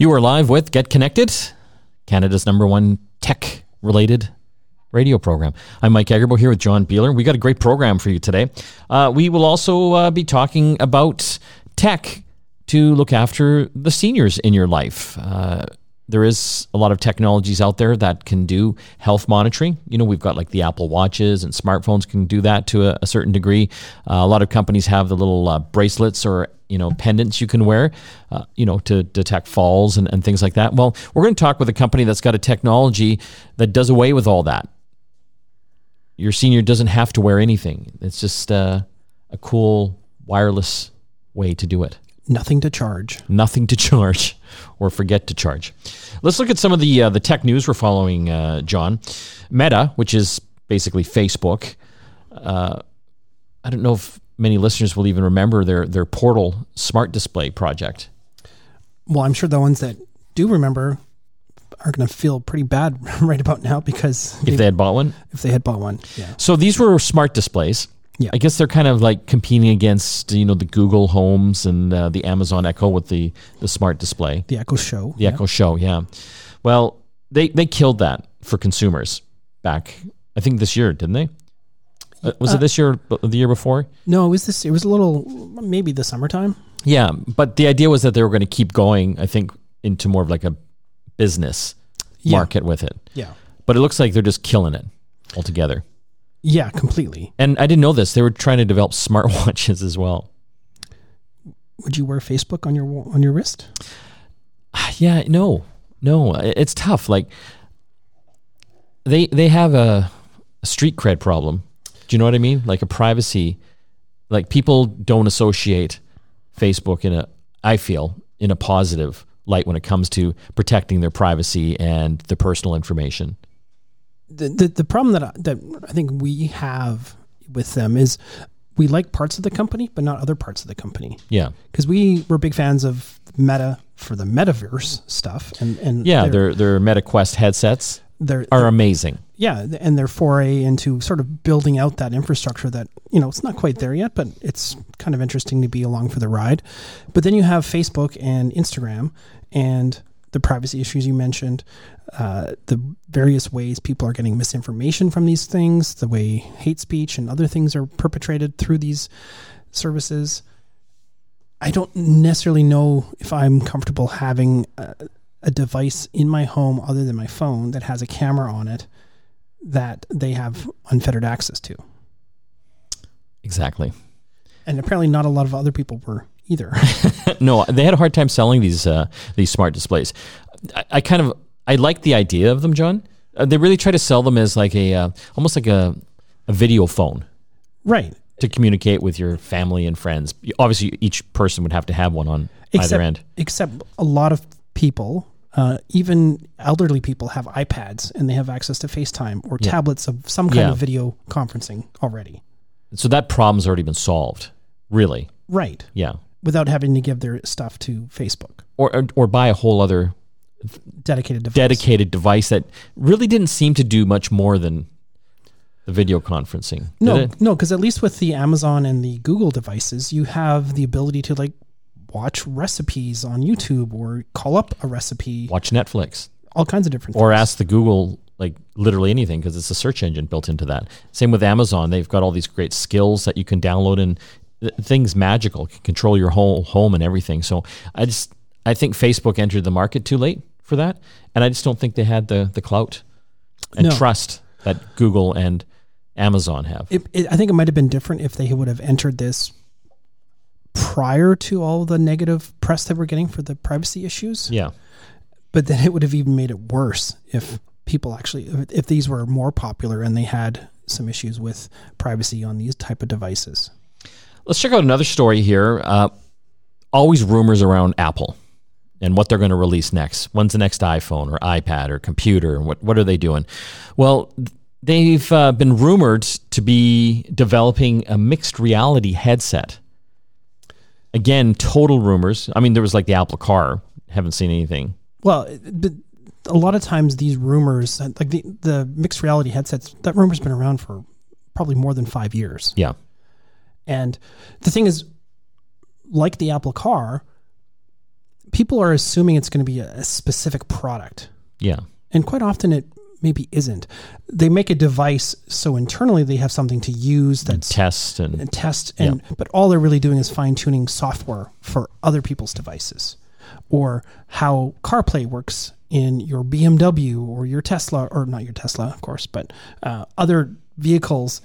You are live with Get Connected, Canada's number one tech related radio program. I'm Mike Agerbo here with John Beeler. We got a great program for you today. Uh, we will also uh, be talking about tech to look after the seniors in your life. Uh, there is a lot of technologies out there that can do health monitoring. You know, we've got like the Apple Watches and smartphones can do that to a, a certain degree. Uh, a lot of companies have the little uh, bracelets or you know pendants you can wear, uh, you know, to detect falls and, and things like that. Well, we're going to talk with a company that's got a technology that does away with all that. Your senior doesn't have to wear anything. It's just uh, a cool wireless way to do it nothing to charge. Nothing to charge, or forget to charge. Let's look at some of the uh, the tech news we're following, uh, John. Meta, which is basically Facebook. Uh, I don't know if many listeners will even remember their their Portal smart display project. Well, I'm sure the ones that do remember are going to feel pretty bad right about now because if they had bought one, if they had bought one, yeah. So these were smart displays yeah. I guess they're kind of like competing against you know the Google Homes and uh, the Amazon Echo with the the smart display. The Echo Show. The yeah. Echo Show, yeah. Well, they they killed that for consumers back. I think this year, didn't they? Uh, was uh, it this year? The year before? No, it was this. It was a little maybe the summertime. Yeah, but the idea was that they were going to keep going. I think into more of like a business yeah. market with it. Yeah. But it looks like they're just killing it altogether. Yeah, completely. And I didn't know this. They were trying to develop smartwatches as well. Would you wear Facebook on your on your wrist? Ah, yeah, no, no. It's tough. Like they they have a, a street cred problem. Do you know what I mean? Like a privacy. Like people don't associate Facebook in a. I feel in a positive light when it comes to protecting their privacy and their personal information the, the, the problem that I, that I think we have with them is we like parts of the company, but not other parts of the company. Yeah, because we were big fans of Meta for the metaverse stuff, and and yeah, their their Meta Quest headsets they're, are they're, amazing. Yeah, and their foray into sort of building out that infrastructure that you know it's not quite there yet, but it's kind of interesting to be along for the ride. But then you have Facebook and Instagram, and the privacy issues you mentioned, uh, the various ways people are getting misinformation from these things, the way hate speech and other things are perpetrated through these services. I don't necessarily know if I'm comfortable having a, a device in my home other than my phone that has a camera on it that they have unfettered access to. Exactly. And apparently, not a lot of other people were either. no, they had a hard time selling these uh, these smart displays. I, I, kind of I like the idea of them, John. Uh, they really try to sell them as like a uh, almost like a a video phone, right? To communicate with your family and friends. Obviously, each person would have to have one on except, either end. Except a lot of people uh, even elderly people have iPads and they have access to FaceTime or yeah. tablets of some kind yeah. of video conferencing already. So that problem's already been solved, really. Right. Yeah without having to give their stuff to Facebook or or, or buy a whole other dedicated device. dedicated device that really didn't seem to do much more than the video conferencing. No, no, because at least with the Amazon and the Google devices, you have the ability to like watch recipes on YouTube or call up a recipe, watch Netflix, all kinds of different, or things. ask the Google like literally anything because it's a search engine built into that. Same with Amazon; they've got all these great skills that you can download and things magical, can control your whole home and everything. So I just I think Facebook entered the market too late for that, and I just don't think they had the the clout and no. trust that Google and Amazon have. It, it, I think it might have been different if they would have entered this prior to all the negative press that we're getting for the privacy issues. Yeah, but then it would have even made it worse if people actually if these were more popular and they had some issues with privacy on these type of devices. Let's check out another story here. Uh, always rumors around Apple and what they're going to release next. When's the next iPhone or iPad or computer? What what are they doing? Well, they've uh, been rumored to be developing a mixed reality headset. Again, total rumors. I mean, there was like the Apple Car. Haven't seen anything. Well, a lot of times these rumors, like the the mixed reality headsets, that rumor's been around for probably more than five years. Yeah. And the thing is, like the Apple Car, people are assuming it's going to be a, specific product. Yeah. And quite often it maybe isn't. They make a device so internally they have something to use that's Test and and test and but all they're really doing is fine tuning software for other people's devices or how CarPlay works in your BMW or your Tesla or not your Tesla of course but uh, other vehicles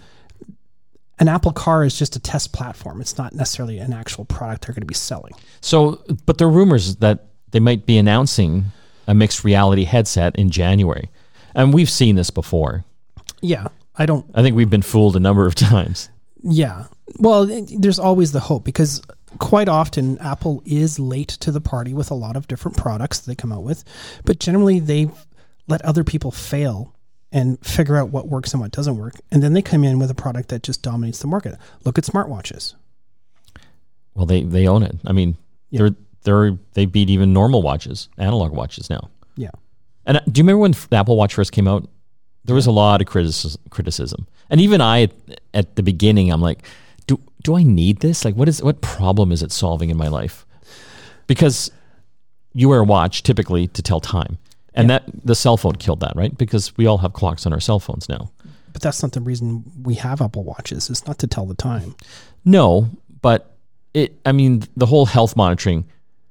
an Apple car is just a test platform it's not necessarily an actual product they're going to be selling So, but there are rumors that they might be announcing a mixed reality headset in January. And we've seen this before. yeah I don't I think we've been fooled a number of times. Yeah. Well, there's always the hope because quite often Apple is late to the party with a lot of different products that they come out with, but generally they let other people fail and figure out what works and what doesn't work, and then they come in with a product that just dominates the market. Look at smartwatches. Well, they, they own it. I mean, Yeah. they're they're they beat even normal watches, analog watches now. Yeah. And uh, do you remember when the Apple Watch first came out? There was a lot of criticism, and even I, at, at the beginning, I'm like, do do I need this? Like, what is what problem is it solving in my life? Because you wear a watch typically to tell time, and that the cell phone killed that, right? Because we all have clocks on our cell phones now. But that's not the reason we have Apple Watches. It's not to tell the time. No, but it. I mean, the whole health monitoring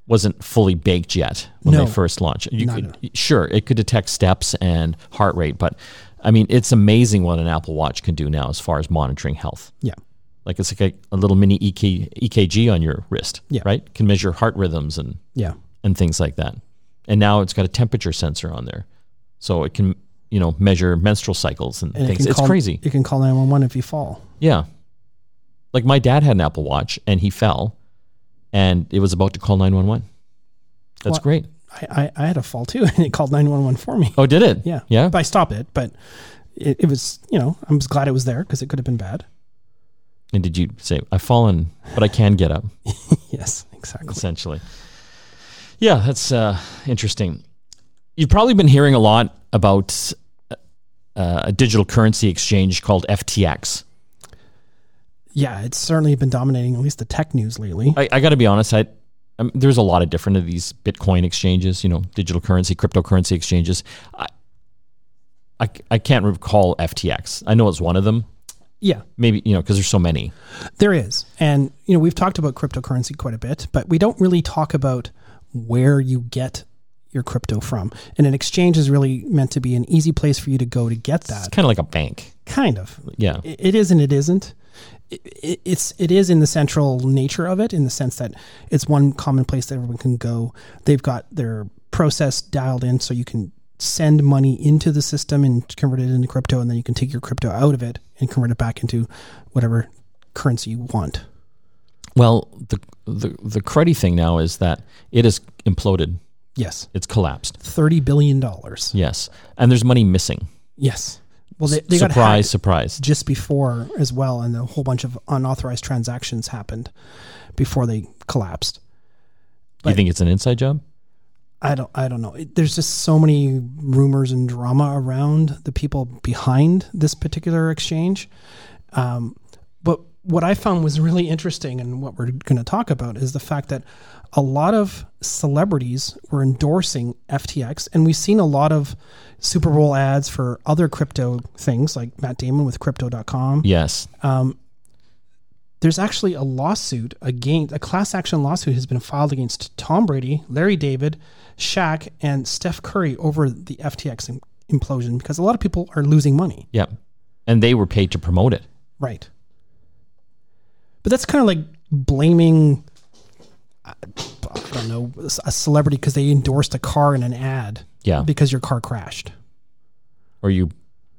wasn't fully baked yet when No. they first launched. You could sure it could detect steps and heart rate, but I mean, it's amazing what an Apple Watch can do now as far as monitoring health. Yeah. Like it's like a, a little mini EK, EKG on your wrist, Yeah. right? Can measure heart rhythms and Yeah. and things like that. And now it's got a temperature sensor on there, so it can you know measure menstrual cycles and, And it things. can It's call, crazy. You can call 911 if you fall. Yeah. Like my dad had an Apple Watch and he fell and it was about to call 911. That's What? great. I, I, I had a fall too, and it called 911 for me. Oh, did it? Yeah. Yeah. But I stopped it, but it, it was, you know, I was glad it was there because it could have been bad. And did you say, I've fallen, but I can get up, Yes, exactly. essentially? Yeah, that's uh, interesting. You've probably been hearing a lot about uh, a digital currency exchange called FTX. Yeah, it's certainly been dominating at least the tech news lately. I, I got to be honest. I um, there's a lot of different of these Bitcoin exchanges, you know, digital currency, cryptocurrency exchanges. I, I, I can't recall FTX. I know it's one of them. Yeah, Maybe you know because there's so many. there is. And, you know, we've talked about cryptocurrency quite a bit, but we don't really talk about where you get your crypto from. And an exchange is really meant to be an easy place for you to go to get that. It's kind of like a bank. Kind of. Yeah, It is and it isn't. It, it's it is in the central nature of it, in the sense that it's one common place that everyone can go. They've got their process dialed in, so you can send money into the system and convert it into crypto, and then you can take your crypto out of it and convert it back into whatever currency you want. Well, the the the cruddy thing now is that it has imploded. Yes, It's collapsed. thirty billion dollars. Yes, and there's money missing. Yes. Well, they, they got surprise, hacked surprise. just before as well, and a whole bunch of unauthorized transactions happened before they collapsed. you think it's an inside job? I don't I don't know. It, there's just so many rumors and drama around the people behind this particular exchange. Um, but what I found was really interesting and what we're going to talk about is the fact that a lot of celebrities were endorsing FTX and we've seen a lot of Super Bowl ads for other crypto things like Matt Damon with crypto.com Yes. Um, there's actually a lawsuit against a class action lawsuit has been filed against Tom Brady, Larry David, Shaq, and Steph Curry over the FTX implosion because a lot of people are losing money. Yep. and they were paid to promote it. Right. But that's kind of like blaming, I don't know, a celebrity because they endorsed a car in an ad Yeah, because your car crashed. or you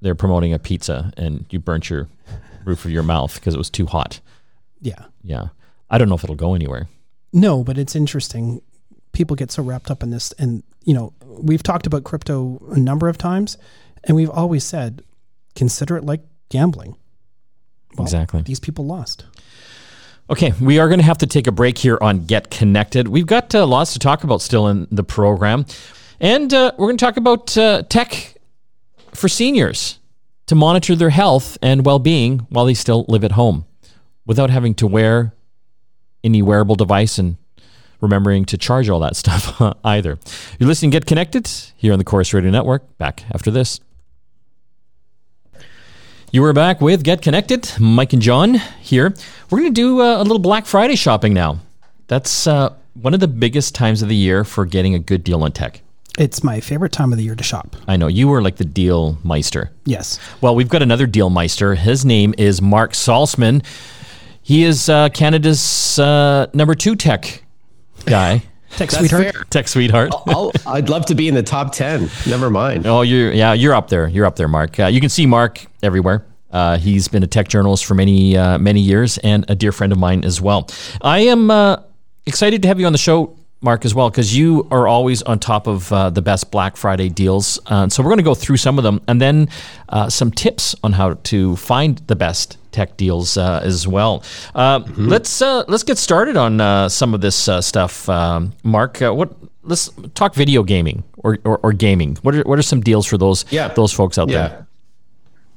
they're promoting a pizza and you burnt your roof of your mouth because it was too hot. Yeah. Yeah, I don't know if it'll go anywhere. No, but it's interesting. People get so wrapped up in this, and you know, we've talked about crypto a number of times, and we've always said, consider it like gambling. Well, Exactly. These people lost. Okay, we are going to have to take a break here on Get Connected. We've got uh, lots to talk about still in the program. And uh, we're going to talk about uh, tech for seniors to monitor their health and well being while they still live at home without having to wear any wearable device and remembering to charge all that stuff either. You're listening Get Connected here on the Corus Radio Network. Back after this. You are back with Get Connected. Mike and John here. We're going to do uh, a little Black Friday shopping now. That's uh, one of the biggest times of the year for getting a good deal on tech. It's my favorite time of the year to shop. I know you are like the deal meister. Yes. Well, we've got another deal meister. His name is Mark Saltzman. He is uh, Canada's uh, number two tech guy. Tech That's sweetheart. fair. Tech sweetheart. I'll, I'd love to be in the top 10. Never mind. Oh, you're yeah, you're up there. You're up there, Mark. Uh, you can see Mark everywhere. Uh, he's been a tech journalist for many uh, many years and a dear friend of mine as well. I am uh, excited to have you on the show, Mark, as well, because you are always on top of uh, the best Black Friday deals. Uh, so we're going to go through some of them and then uh, some tips on how to find the best tech deals uh, as well. Uh, Let's uh, let's get started on uh, some of this uh, stuff, um, Mark. Uh, what? Let's talk video gaming or, or, or gaming. What are what are some deals for those Yeah. those folks out Yeah. there?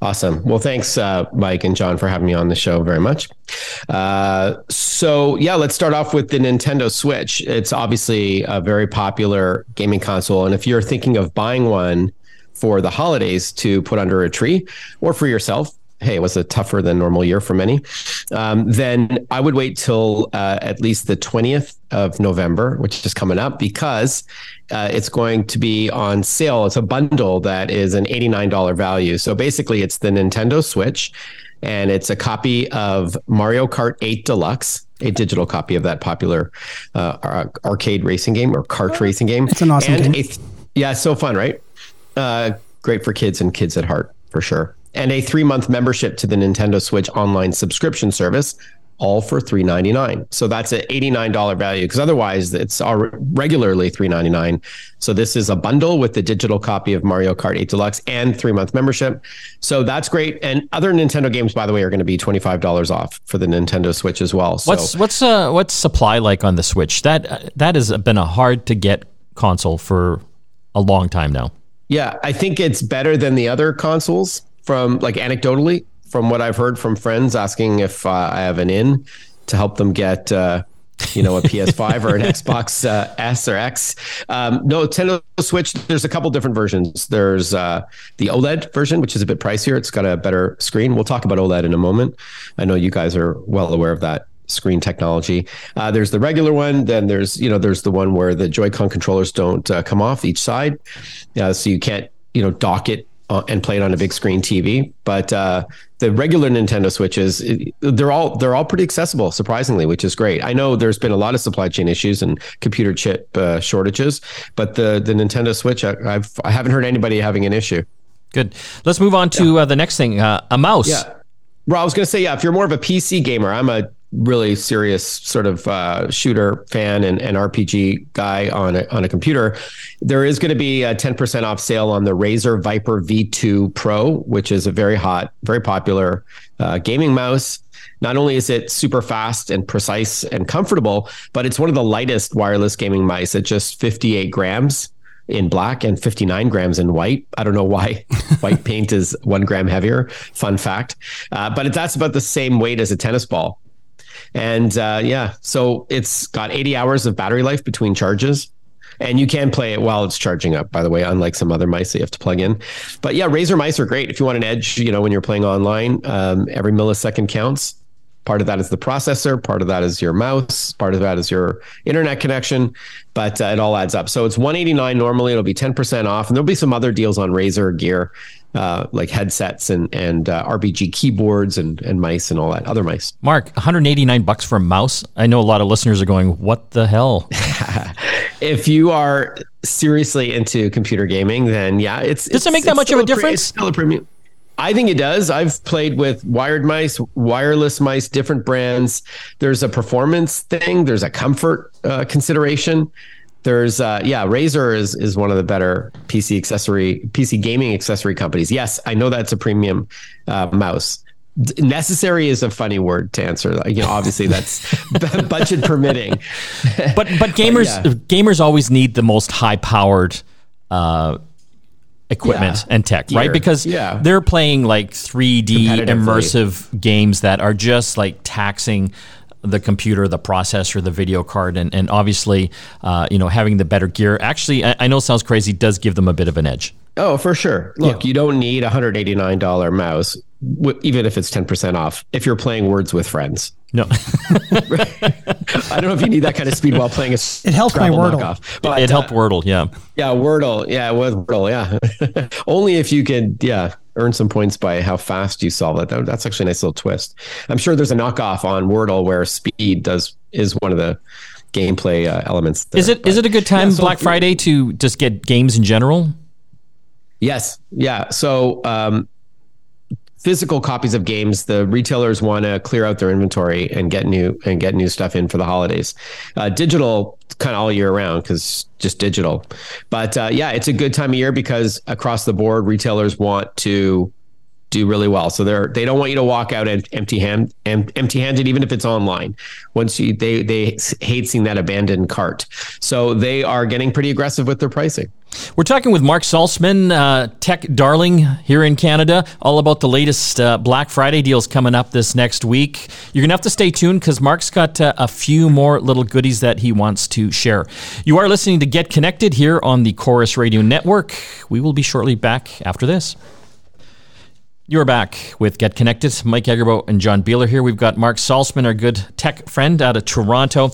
Awesome. Well, thanks, uh, Mike and John, for having me on the show very much. Uh, so, yeah, let's start off with the Nintendo Switch. It's obviously a very popular gaming console. And if you're thinking of buying one for the holidays to put under a tree or for yourself, hey, it was a tougher than normal year for many, um, then I would wait till uh, at least the 20th of November, which is coming up, because uh, it's going to be on sale. It's a bundle that is an $89 value. So basically, it's the Nintendo Switch, and it's a copy of Mario Kart 8 Deluxe, a digital copy of that popular uh, arcade racing game or kart racing game. It's an awesome and game. th- yeah, so fun, right? Uh, great for kids and kids at heart, for sure. And a three month membership to the Nintendo Switch online subscription service, all for three ninety nine. So that's an eighty nine dollar value because otherwise it's regularly three ninety nine. So this is a bundle with the digital copy of Mario Kart 8 Deluxe and three month membership. So that's great. And other Nintendo games, by the way, are going to be twenty five dollars off for the Nintendo Switch as well. So What's what's uh, what's supply like on the Switch? That uh, that has been a hard to get console for a long time now. Yeah, I think it's better than the other consoles from like anecdotally from what I've heard from friends asking if uh, I have an in to help them get uh, you know a PS5 or an Xbox uh, S or X. Um, no, Nintendo Switch. There's a couple different versions. There's uh, the OLED version, which is a bit pricier. It's got a better screen. We'll talk about OLED in a moment. I know you guys are well aware of that screen technology. Uh, there's the regular one. Then there's you know there's the one where the Joy-Con controllers don't uh, come off each side, uh, so you can't you know dock it and play it on a big screen TV. But uh, the regular Nintendo Switches, it- they're all they're all pretty accessible, surprisingly, which is great. I know there's been a lot of supply chain issues and computer chip uh, shortages, but the the Nintendo Switch, I, I've I haven't heard anybody having an issue. Good. Let's move on to uh, the next thing. Uh, a mouse. Yeah. Well, I was going to say, yeah, if you're more of a PC gamer, I'm a really serious sort of uh, shooter fan and, and RPG guy on a, on a computer. There is going to be a 10% off sale on the Razer Viper V2 Pro, which is a very hot, very popular uh, gaming mouse. Not only is it super fast and precise and comfortable, but it's one of the lightest wireless gaming mice at just 58 grams in black and 59 grams in white. I don't know why white paint is one gram heavier. Fun fact. Uh, but that's about the same weight as a tennis ball. And uh, yeah, so it's got 80 hours of battery life between charges. And you can play it while it's charging up, by the way, unlike some other mice that you have to plug in. But yeah, Razer mice are great. If you want an edge, you know, when you're playing online, um, every millisecond counts. Part of that is the processor, part of that is your mouse, part of that is your internet connection, but uh, it all adds up. So it's 189 normally, it'll be 10% off, and there'll be some other deals on Razer gear, uh, like headsets and and uh, RBG keyboards and and mice and all that other mice. Mark, 189 bucks for a mouse. I know a lot of listeners are going, "What the hell?" If you are seriously into computer gaming, then yeah, it's Does it make that much of a difference? It's still a premium. I think it does. I've played with wired mice, wireless mice, different brands. There's a performance thing. There's a comfort uh, consideration. There's uh, yeah, Razer is is one of the better PC accessory, PC gaming accessory companies. Yes, I know that's a premium uh, mouse. D- Necessary is a funny word to answer. You know, obviously that's budget permitting. But but gamers yeah. gamers always need the most high powered uh, equipment Yeah. and tech, right? Because Yeah. they're playing like 3D immersive games that are just like taxing the computer, the processor, the video card, and, and obviously, uh, you know, having the better gear actually, I, I know sounds crazy, does give them a bit of an edge. Oh, for sure. Look, yeah. you don't need a $189 mouse, even if it's 10% off, if you're playing Words with Friends. No. I don't know if you need that kind of speed while playing a It helped my Wordle. Knockoff, but, it helped uh, Wordle, yeah. Yeah, Wordle. Yeah, with Wordle, yeah. Only if you could, yeah, earn some points by how fast you solve it. That, that's actually a nice little twist. I'm sure there's a knockoff on Wordle where speed does is one of the gameplay uh, elements. There. Is it but, is it a good time yeah, so Black Friday to just get games in general? Yes. Yeah. So um, physical copies of games, the retailers want to clear out their inventory and get new and get new stuff in for the holidays. Uh, digital, kind of all year round because just digital. But uh, yeah, it's a good time of year because across the board, retailers want to do really well. So they're they don't want you to walk out empty hand and empty handed, even if it's online. Once you they they hate seeing that abandoned cart. So they are getting pretty aggressive with their pricing. We're talking with Mark Saltzman, uh, tech darling here in Canada, all about the latest uh, Black Friday deals coming up this next week. You're going to have to stay tuned because Mark's got uh, a few more little goodies that he wants to share. You are listening to Get Connected here on the Corus Radio Network. We will be shortly back after this. You're back with Get Connected. Mike Agerbo and John Beeler here. We've got Mark Saltzman, our good tech friend out of Toronto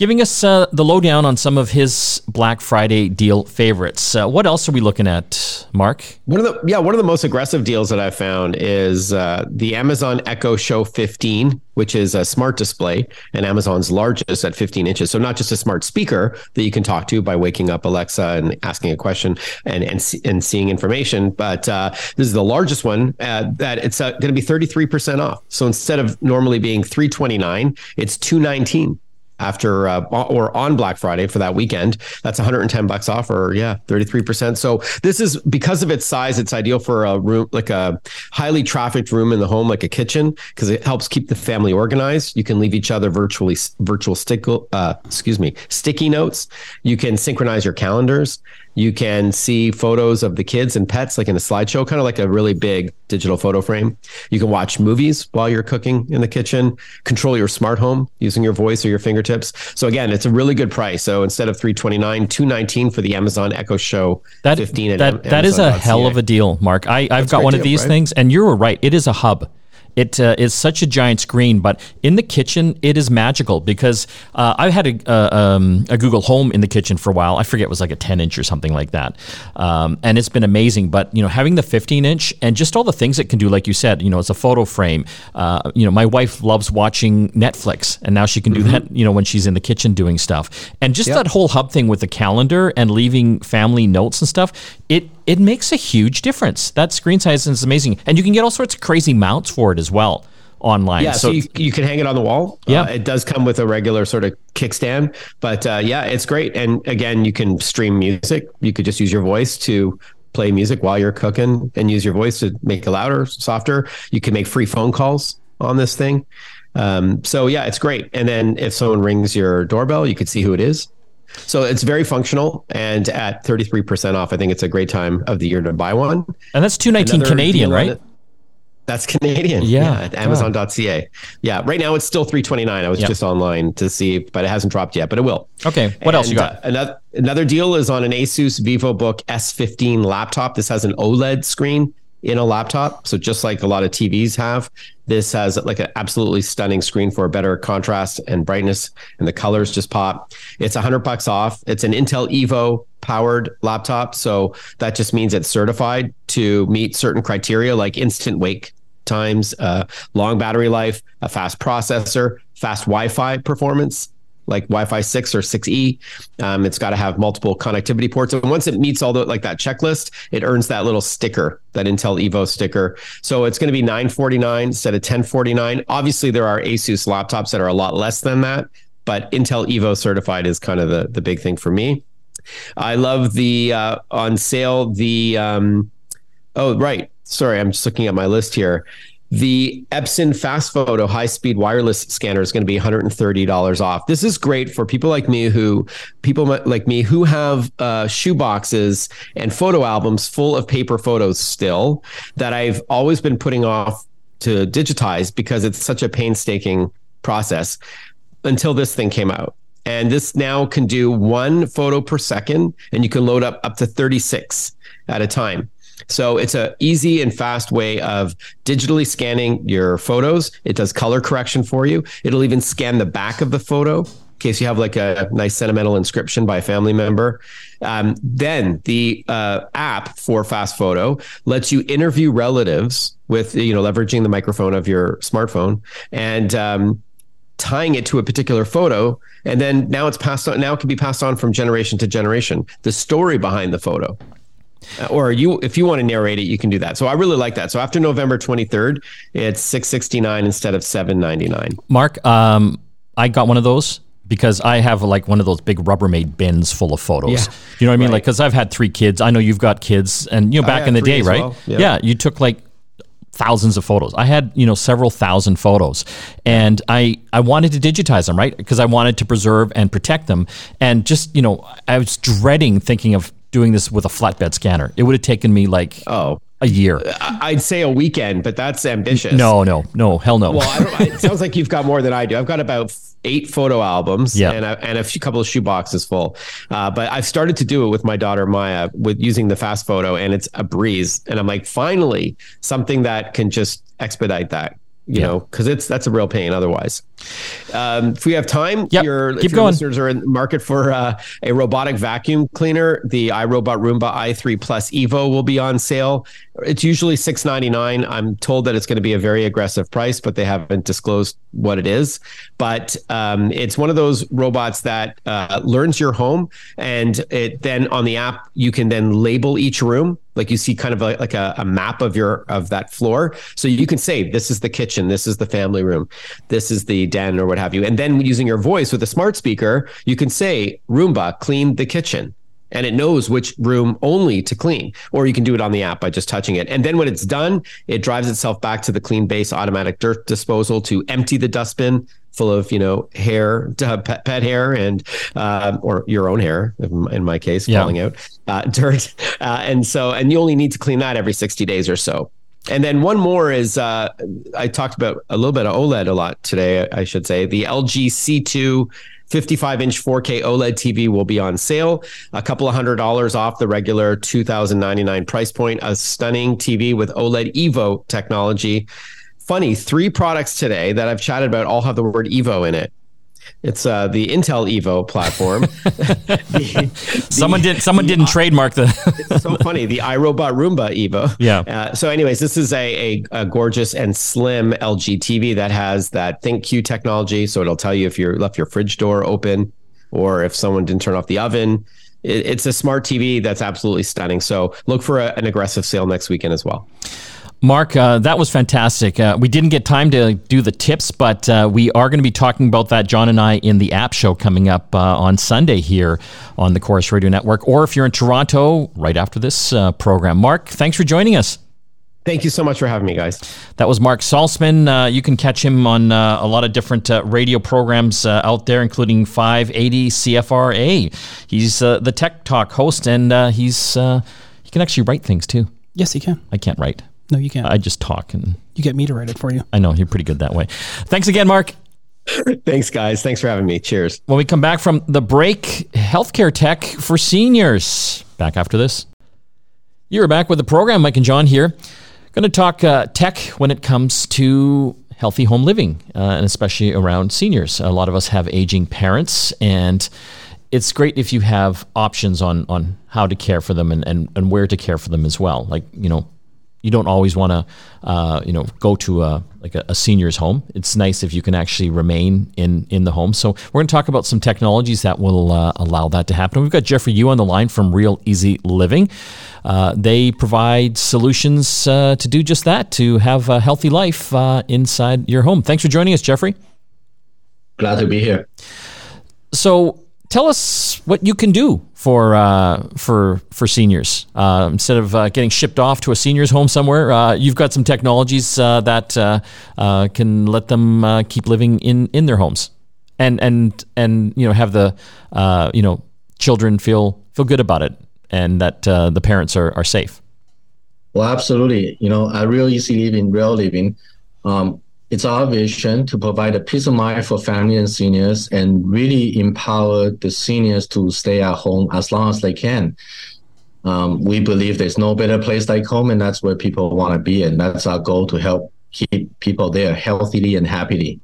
giving us uh, the lowdown on some of his Black Friday deal favorites. Uh, what else are we looking at, Mark? One of the yeah, one of the most aggressive deals that I've found is uh, the Amazon Echo Show 15, which is a smart display and Amazon's largest at 15 inches. So not just a smart speaker that you can talk to by waking up Alexa and asking a question and and, and seeing information, but uh, this is the largest one uh, that it's uh, going to be 33% off. So instead of normally being 329, it's 219 after uh, or on Black Friday for that weekend. That's 110 bucks off, or yeah, 33 percent. So this is because of its size, it's ideal for a room like a highly trafficked room in the home, like a kitchen, because it helps keep the family organized. You can leave each other virtually virtual stick, uh, excuse me, sticky notes. You can synchronize your calendars. You can see photos of the kids and pets like in a slideshow, kind of like a really big digital photo frame. You can watch movies while you're cooking in the kitchen, control your smart home using your voice or your fingertips. So again, it's a really good price. So instead of 329, 219 for the Amazon Echo Show that, 15 that, that is a hell of a deal, Mark. I, I've That's got one deal, of these right? things and you're right. It is a hub. It uh, is such a giant screen, but in the kitchen, it is magical because uh, I had a, uh, um, a, Google Home in the kitchen for a while. I forget it was like a 10 inch or something like that, um, and it's been amazing. But you know, having the 15 inch and just all the things it can do, like you said, you know, it's a photo frame. Uh, you know, my wife loves watching Netflix, and now she can do mm-hmm. that. You know, when she's in the kitchen doing stuff, and just yep. that whole hub thing with the calendar and leaving family notes and stuff. It it makes a huge difference. That screen size is amazing, and you can get all sorts of crazy mounts for it as well online. Yeah, so, so you, you, can hang it on the wall. Yeah, uh, it does come with a regular sort of kickstand, but uh, yeah, it's great. And again, you can stream music. You could just use your voice to play music while you're cooking, and use your voice to make it louder, softer. You can make free phone calls on this thing. Um, so yeah, it's great. And then if someone rings your doorbell, you could see who it is. So it's very functional, and at 33% off, I think it's a great time of the year to buy one. And that's 219 Another Canadian, right? That's Canadian. Yeah. yeah at Amazon.ca. Yeah. Right now it's still 329. I was yep. just online to see, but it hasn't dropped yet, but it will. Okay. What and, else you got? Uh, another another deal is on an Asus VivoBook S15 laptop. This has an OLED screen in a laptop. So just like a lot of TVs have, this has like an absolutely stunning screen for better contrast and brightness, and the colors just pop. It's a hundred bucks off. It's an Intel Evo powered laptop, so that just means it's certified to meet certain criteria like instant wake times, uh, long battery life, a fast processor, fast Wi-Fi performance, like Wi-Fi 6 or 6E. Um, it's got to have multiple connectivity ports. And once it meets all the like that checklist, it earns that little sticker, that Intel Evo sticker. So it's going to be 949 instead of 1049. Obviously, there are Asus laptops that are a lot less than that, but Intel Evo certified is kind of the the big thing for me. I love the uh, on sale the um, oh right sorry I'm just looking at my list here the Epson FastFoto high speed wireless scanner is going to be $130 off. This is great for people like me who, people like me who have uh, shoe boxes and photo albums full of paper photos still that I've always been putting off to digitize because it's such a painstaking process until this thing came out. And this now can do one photo per second, and you can load up up to 36 at a time. So it's a easy and fast way of digitally scanning your photos. It does color correction for you. It'll even scan the back of the photo in case you have like a nice sentimental inscription by a family member. Um, then the uh, app for FastFoto lets you interview relatives with you know leveraging the microphone of your smartphone and um, tying it to a particular photo and then now it's passed on now it can be passed on from generation to generation the story behind the photo or you if you want to narrate it you can do that so i really like that so after november 23rd it's 669 instead of 799 mark um, i got one of those because I have like one of those big Rubbermaid bins full of photos. Yeah. You know what I mean? Right. Like, because I've had three kids. I know you've got kids, and you know, back in the day, right? Well. Yeah. yeah, you took like thousands of photos. I had, you know, several thousand photos and I, I wanted to digitize them, right? Because I wanted to preserve and protect them. And just, you know, I was dreading thinking of doing this with a flatbed scanner. It would have taken me like, oh, a year. I'd say a weekend, but that's ambitious. No, no, no, hell no. Well, it sounds like you've got more than I do. I've got about eight photo albums yeah. and, a, and a few, couple of shoe boxes full. Uh, but I've started to do it with my daughter Maya with using the fast photo, and it's a breeze. And I'm like, finally, something that can just expedite that you yeah. know, because it's that's a real pain otherwise. Um, if we have time, yep. your, Keep if your going. listeners are in the market for uh, a robotic vacuum cleaner, the iRobot Roomba i3 Plus Evo will be on sale. It's usually six ninety nine. I'm told that it's going to be a very aggressive price, but they haven't disclosed what it is. But um, it's one of those robots that uh, learns your home, and it then on the app you can then label each room. Like you see kind of like a, a, map of your of that floor. So you can say this is the kitchen. This is the family room. This is the den or what have you. And then using your voice with a smart speaker you can say roomba clean the kitchen and it knows which room only to clean or you can do it on the app by just touching it and then when it's done it drives itself back to the clean base automatic dirt disposal to empty the dustbin full of you know hair pet, pet hair and uh, or your own hair in my case yeah. falling out uh, dirt uh, and so and you only need to clean that every 60 days or so and then one more is uh, I talked about a little bit of OLED a lot today. I should say the LG C2 55 inch 4K OLED TV will be on sale, a couple of hundred dollars off the regular 2099 price point. A stunning TV with OLED Evo technology funny, three products today that I've chatted about all have the word Evo in it. It's uh, the Intel Evo platform. the, someone did. Someone the, didn't trademark the. it's so funny. The iRobot Roomba Evo. Yeah. Uh, so, anyways, this is a, a, a, gorgeous and slim LG TV that has that ThinQ technology. So it'll tell you if you left your fridge door open, or if someone didn't turn off the oven. It, it's a smart TV that's absolutely stunning. So look for a, an aggressive sale next weekend as well. Mark, uh, that was fantastic. Uh, we didn't get time to do the tips, but uh, we are going to be talking about that, John and I, in the app show coming up uh, on Sunday here on the Corus Radio Network. Or if you're in Toronto, right after this uh, program. Mark, thanks for joining us. Thank you so much for having me, guys. That was Mark Saltzman. Uh, you can catch him on a lot of different radio programs out there, including 580 CFRA. He's the Tech Talk host, and he's he can actually write things too. Yes, he can. I can't write. No, you can't. I just talk and you get me to write it for you. I know you're pretty good that way. Thanks again, Mark. Thanks, guys. Thanks for having me. Cheers. When we come back from the break, healthcare tech for seniors. Back after this. You're back with the program. Mike and John here. Going to talk uh, tech when it comes to healthy home living, uh, and especially around seniors. A lot of us have aging parents, and it's great if you have options on on how to care for them and, and, and where to care for them as well. Like, you know, you don't always want to, uh, you know, go to a like a, a, senior's home. It's nice if you can actually remain in in the home. So we're going to talk about some technologies that will uh, allow that to happen. We've got Jeffrey Yu on the line from Real Easy Living. Uh, they provide solutions uh, to do just that, to have a healthy life uh, inside your home. Thanks for joining us, Jeffrey. Glad to be here. So tell us what you can do for uh, for for seniors uh, instead of uh, getting shipped off to a seniors home somewhere. Uh, you've got some technologies uh, that uh, can let them keep living in, in their homes, and and and you know have the you know children feel feel good about it, and that the parents are are safe. Well, absolutely. You know, I real easy living, real living. Um, it's our vision to provide a peace of mind for family and seniors and really empower the seniors to stay at home as long as they can. Um, we believe there's no better place like home, and that's where people want to be. And that's our goal to help keep people there healthily and happily.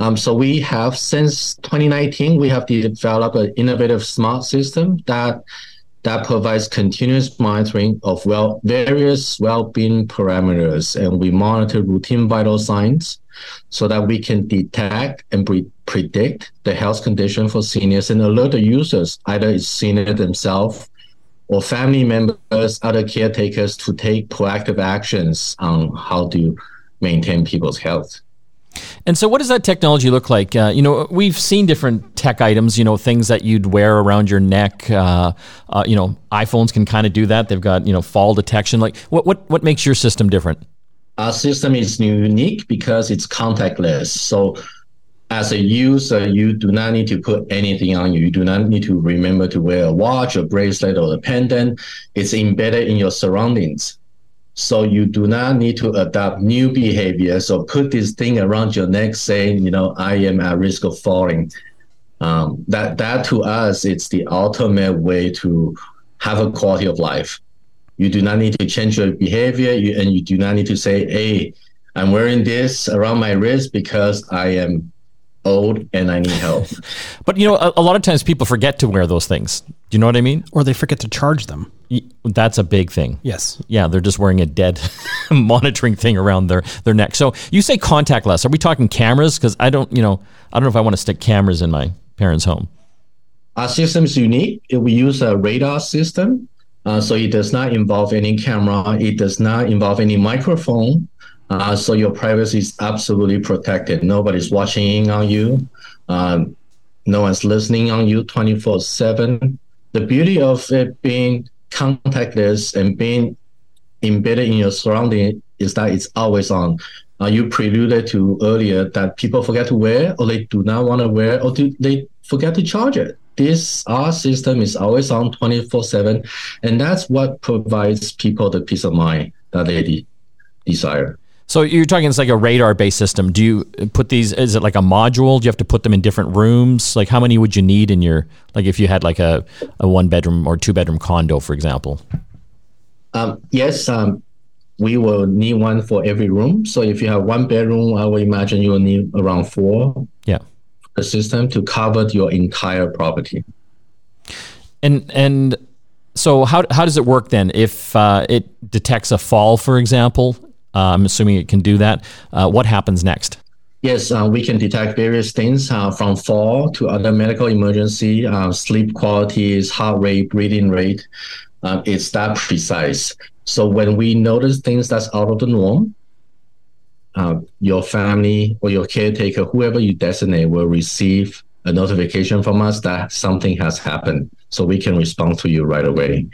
Um, so we have since 2019, we have developed an innovative smart system that that provides continuous monitoring of well various well-being parameters, and we monitor routine vital signs so that we can detect and pre- predict the health condition for seniors and alert the users, either it's senior themselves or family members, other caretakers, to take proactive actions on how to maintain people's health. And so, what does that technology look like? Uh, you know, we've seen different tech items. You know, things that you'd wear around your neck. Uh, uh, you know, iPhones can kind of do that. They've got you know fall detection. Like, what what what makes your system different? Our system is unique because it's contactless. So, as a user, you do not need to put anything on you. You do not need to remember to wear a watch, a bracelet, or a pendant. It's embedded in your surroundings. So you do not need to adopt new behavior. So put this thing around your neck saying, you know, I am at risk of falling. Um, that that to us, it's the ultimate way to have a quality of life. You do not need to change your behavior, you, and you do not need to say, "Hey, I'm wearing this around my wrist because I am old and I need help." but you know, a, a, lot of times people forget to wear those things. Do you know what I mean? Or they forget to charge them. That's a big thing. Yes. Yeah, they're just wearing a dead monitoring thing around their, their neck. So you say contactless. Are we talking cameras? Because I don't, you know, I don't know if I want to stick cameras in my parents' home. Our system is unique. We use a radar system. Uh, so it does not involve any camera. It does not involve any microphone. Uh, so your privacy is absolutely protected. Nobody's watching in on you. Um, no one's listening on you 24 7. The beauty of it being contactless and being embedded in your surrounding is that it's always on. Uh, you preluded to earlier that people forget to wear or they do not want to wear or do they forget to charge it. This our system is always on 24 7 and that's what provides people the peace of mind that they de- desire. So you're talking it's like a radar based system. Do you put these? Is it like a module? Do you have to put them in different rooms? Like how many would you need in your like if you had like a, a one bedroom or two bedroom condo, for example? Um, yes, um, we will need one for every room. So if you have one bedroom, I would imagine you will need around four. Yeah, the system to cover your entire property. And and so how how does it work then? If uh, it detects a fall, for example, I'm assuming it can do that. Uh, what happens next? Yes, uh, we can detect various things uh, from fall to other medical emergency, uh, sleep qualities, heart rate, breathing rate. Uh, it's that precise. So when we notice things that's out of the norm, your family or your caretaker, whoever you designate, will receive a notification from us that something has happened. So we can respond to you right away.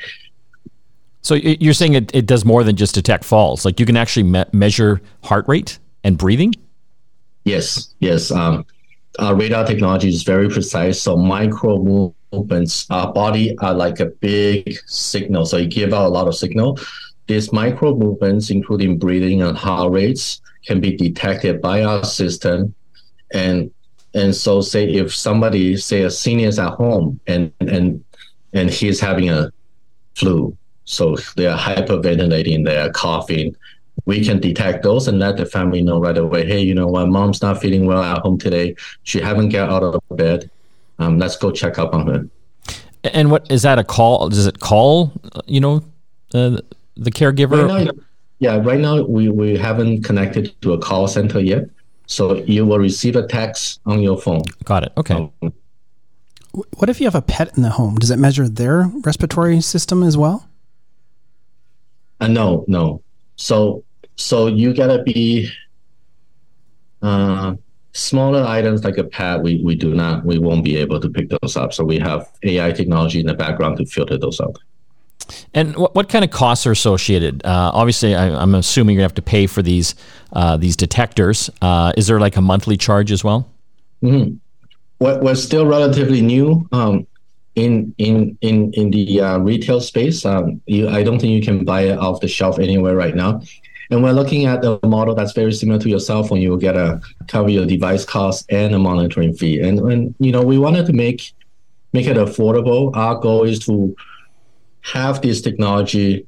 So you're saying it, it does more than just detect falls. Like you can actually me- measure heart rate and breathing. Yes, yes. Um, our radar technology is very precise. So micro movements, our body are like a big signal. So you give out a lot of signal. These micro movements, including breathing and heart rates, can be detected by our system. And and so say if somebody, say a senior is at home and and and he's having a flu so they are hyperventilating, they are coughing. We can detect those and let the family know right away. Hey, you know what? Mom's not feeling well at home today. She haven't get out of bed. Um, let's go check up on her. And what is that a call? Does it call? You know, uh, the caregiver. Right now, yeah, right now we we haven't connected to a call center yet. So you will receive a text on your phone. Got it. Okay. Um, what if you have a pet in the home? Does it measure their respiratory system as well? Uh, no, no. So so you gotta be uh, smaller items like a pad. We we do not. We won't be able to pick those up. So we have AI technology in the background to filter those out. And what, what kind of costs are associated? Uh, obviously, I, am assuming you have to pay for these uh, these detectors. Uh, is there like a monthly charge as well? Mm-hmm. What was still relatively new. Um, in in in in the uh, retail space. Um, you, I don't think you can buy it off the shelf anywhere right now. And we're looking at a model that's very similar to your cell phone. You will get a cover your device cost and a monitoring fee. And and you know we wanted to make make it affordable. Our goal is to have this technology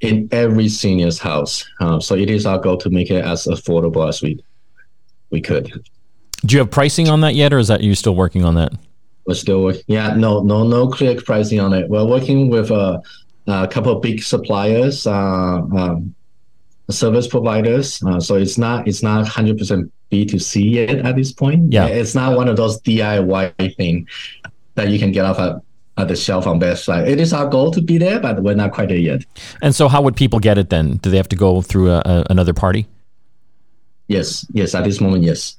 in every senior's house. Uh, so it is our goal to make it as affordable as we we could. Do you have pricing on that yet, or is that you still working on that? We're still working. Yeah, no, no, no clear pricing on it. We're working with a, a couple of big suppliers, uh, um, service providers. Uh, so it's not it's not hundred percent B two C yet at this point. Yeah, it's not one of those DIY thing that you can get off at, at the shelf on Best Buy. It is our goal to be there, but we're not quite there yet. And so, how would people get it then? Do they have to go through a, a, another party? Yes, yes. At this moment, yes.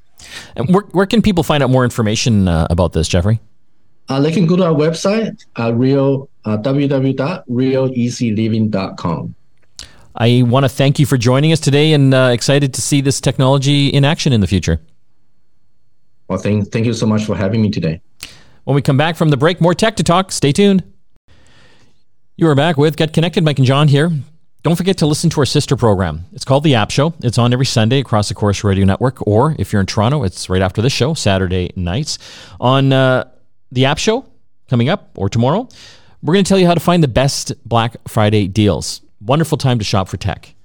And where, where can people find out more information uh, about this, Jeffrey? Uh, they can go to our website, uh, real, uh, www.realeasyliving.com. I want to thank you for joining us today and uh, excited to see this technology in action in the future. Well, thank, thank you so much for having me today. When we come back from the break, more tech to talk. Stay tuned. You are back with Get Connected. Mike and John here. Don't forget to listen to our sister program. It's called The App Show. It's on every Sunday across the Corus Radio Network, or if you're in Toronto, it's right after this show, Saturday nights. On uh, The App Show, coming up, or tomorrow, we're going to tell you how to find the best Black Friday deals. Wonderful time to shop for tech.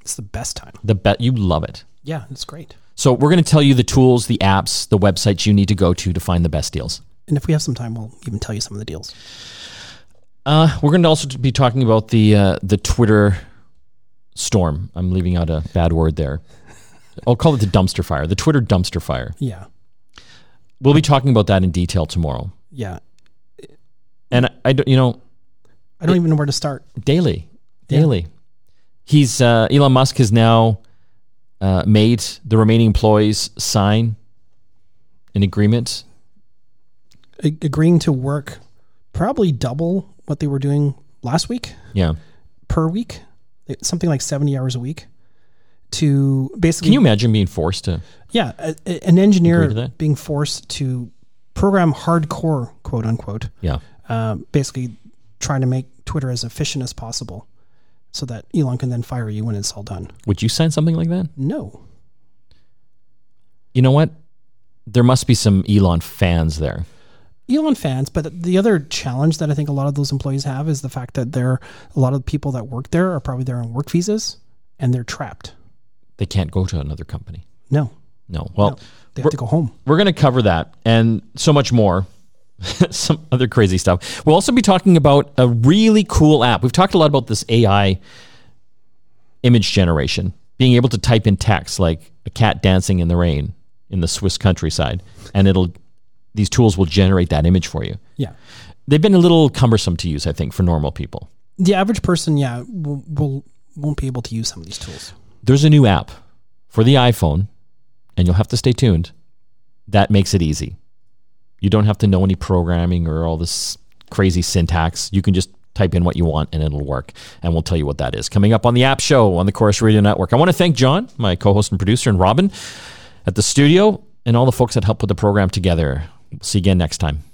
It's the best time. The bet you love it. Yeah, it's great. So we're going to tell you the tools, the apps, the websites you need to go to to find the best deals. And if we have some time, we'll even tell you some of the deals. Uh, we're going to also be talking about the uh, the Twitter storm. I'm leaving out a bad word there. I'll call it the dumpster fire. The Twitter dumpster fire. Yeah. We'll be talking about that in detail tomorrow. Yeah. And I, I don't, you know, I don't even know where to start. daily, daily. He's uh, Elon Musk has now uh, made the remaining employees sign an agreement. Agreeing to work probably double what they were doing last week Yeah. per week, something like 70 hours a week to basically Can you imagine being forced to? Yeah, a, a- an engineer being forced to program hardcore, quote unquote, Yeah. um, basically trying to make Twitter as efficient as possible, so that Elon can then fire you when it's all done. Would you sign something like that? No, You know what? There must be some Elon fans there. Elon fans, but the other challenge that I think a lot of those employees have is the fact that there a lot of people that work there are probably there on work visas and they're trapped. They can't go to another company. No, No. Well, no, they have to go home. we're going to cover that and so much more. Some other crazy stuff. We'll also be talking about a really cool app. We've talked a lot about this AI image generation, being able to type in text like a cat dancing in the rain in the Swiss countryside, and it'll these tools will generate that image for you. Yeah, They've been a little cumbersome to use, I think, for normal people. the average person, yeah, will, will won't be able to use some of these tools. There's a new app for the iPhone, and you'll have to stay tuned. That makes it easy. You don't have to know any programming or all this crazy syntax. You can just type in what you want and it'll work. And we'll tell you what that is. Coming up on the App Show on the Corus Radio Network. I want to thank John, my co host and producer, and Robin at the studio, and all the folks that helped put the program together. See you again next time.